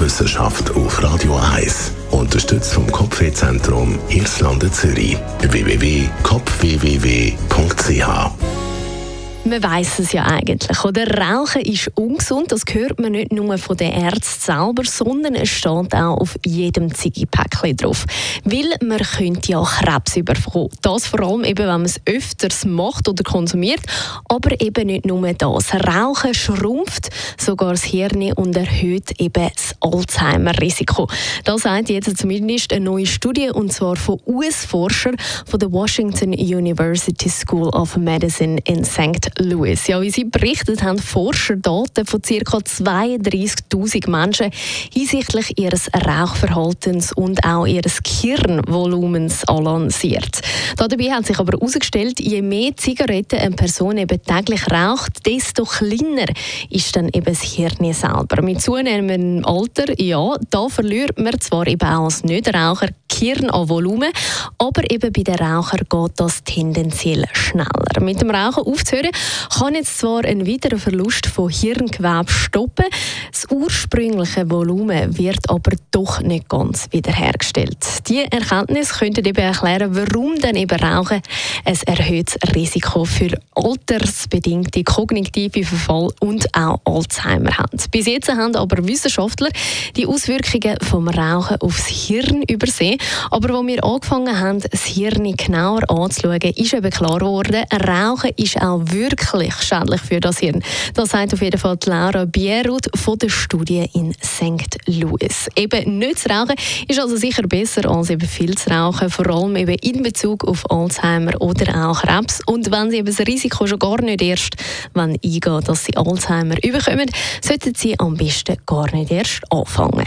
Wissenschaft auf Radio 1. Unterstützt vom Kopfwehzentrum Irlande Zürich. www.kopfwww.ch man weiß es ja eigentlich. Oder? Rauchen ist ungesund, das hört man nicht nur von den Ärzten selber, sondern es steht auch auf jedem Ziggy-Päckchen drauf. Weil man könnte ja Krebs überkommen. Das vor allem eben, wenn man es öfters macht oder konsumiert. Aber eben nicht nur das. Rauchen schrumpft sogar das Hirn und erhöht eben das Alzheimer-Risiko. Das sagt jetzt zumindest eine neue Studie, und zwar von US-Forschern von der Washington University School of Medicine in St. Louis. Ja, wie sie berichtet haben Forscher Daten von ca. 32.000 Menschen hinsichtlich ihres Rauchverhaltens und auch ihres Gehirnvolumens analysiert. Dabei hat sich aber herausgestellt, je mehr Zigaretten eine Person eben täglich raucht, desto kleiner ist dann eben das Hirn selber. Mit zunehmendem Alter, ja, da verliert man zwar eben auch als Nichtraucher Hirn an Volumen, aber eben bei den Rauchern geht das tendenziell schneller. Mit dem Rauchen aufzuhören kann jetzt zwar ein weiterer Verlust von Hirngewebe stoppen, das ursprüngliche Volumen wird aber doch nicht ganz wiederhergestellt. Diese Erkenntnis könnte eben erklären, warum dann eben Rauchen ein erhöhtes Risiko für altersbedingte kognitive Verfall und auch Alzheimer hat. Bis jetzt haben aber Wissenschaftler die Auswirkungen vom Rauchen aufs Hirn übersehen. Aber als wir angefangen haben, das Hirn genauer anzuschauen, ist eben klar geworden, Rauchen ist auch wirklich schädlich für das Hirn. Das sagt auf jeden Fall Laura Bierut von der Studie in St. Louis. Eben nicht zu rauchen ist also sicher besser als eben viel zu rauchen, vor allem eben in Bezug auf Alzheimer oder auch Krebs. Und wenn Sie eben das Risiko schon gar nicht erst wenn eingehen, dass Sie Alzheimer überkommen, sollten Sie am besten gar nicht erst anfangen.